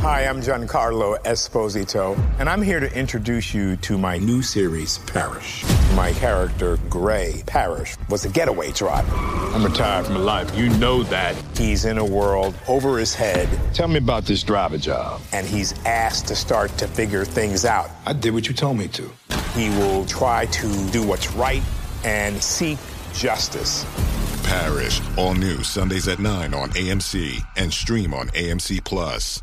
Hi, I'm Giancarlo Esposito, and I'm here to introduce you to my new series, Parish. My character, Gray Parish, was a getaway driver. I'm retired from a life. You know that. He's in a world over his head. Tell me about this driver job. And he's asked to start to figure things out. I did what you told me to. He will try to do what's right and seek justice. Parish, all new Sundays at 9 on AMC and stream on AMC Plus.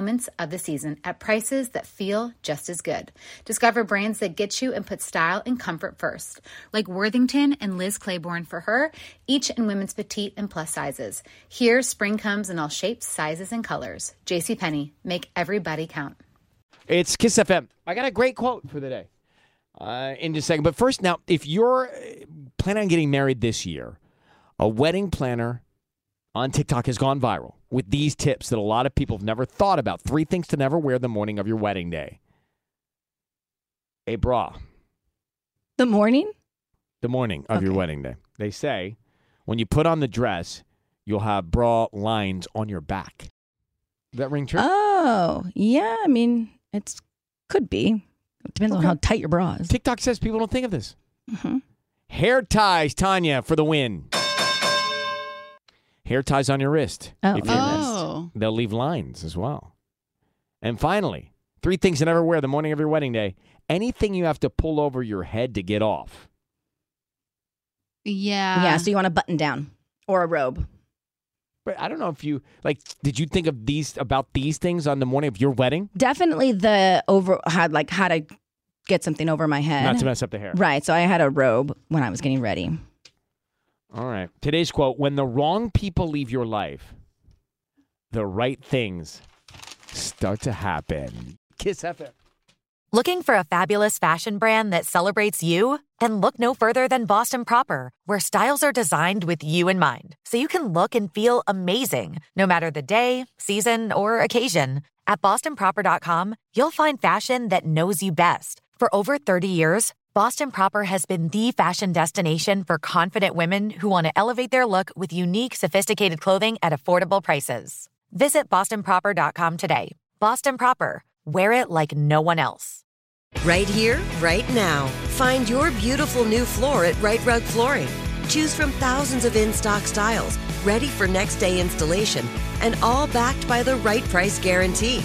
moments of the season at prices that feel just as good. Discover brands that get you and put style and comfort first, like Worthington and Liz Claiborne for her, each in women's petite and plus sizes. Here, spring comes in all shapes, sizes, and colors. JCPenney, make everybody count. It's Kiss FM. I got a great quote for the day uh, in just a second. But first, now, if you're uh, planning on getting married this year, a wedding planner on TikTok has gone viral with these tips that a lot of people have never thought about. Three things to never wear the morning of your wedding day a bra. The morning? The morning of Okay. your wedding day. They say when you put on the dress, you'll have bra lines on your back. Does that ring true? Oh, yeah. I mean, it's could be. It depends on how tight your bra is. TikTok says people don't think of this. hmm Hair ties, Tanya, for the win. Hair ties on your wrist. Oh. If you're Oh. They'll leave lines as well. And finally, three things to never wear the morning of your wedding day. Anything you have to pull over your head to get off. Yeah. yeah, so you want a button down or a robe. But I don't know if you like. Did you think of these about these things on the morning of your wedding? Definitely the over had like how to get something over my head. Not to mess up the hair. Right. So I had a robe when I was getting ready. All right. Today's quote: When the wrong people leave your life, the right things start to happen. Kiss FM. Looking for a fabulous fashion brand that celebrates you? Then look no further than Boston Proper, where styles are designed with you in mind, so you can look and feel amazing no matter the day, season, or occasion. At bostonproper.com, you'll find fashion that knows you best. For over 30 years, Boston Proper has been the fashion destination for confident women who want to elevate their look with unique, sophisticated clothing at affordable prices. Visit bostonproper.com today. Boston Proper, wear it like no one else. Right here, right now. Find your beautiful new floor at Rite Rug Flooring. Choose from thousands of in stock styles, ready for next day installation, and all backed by the right price guarantee.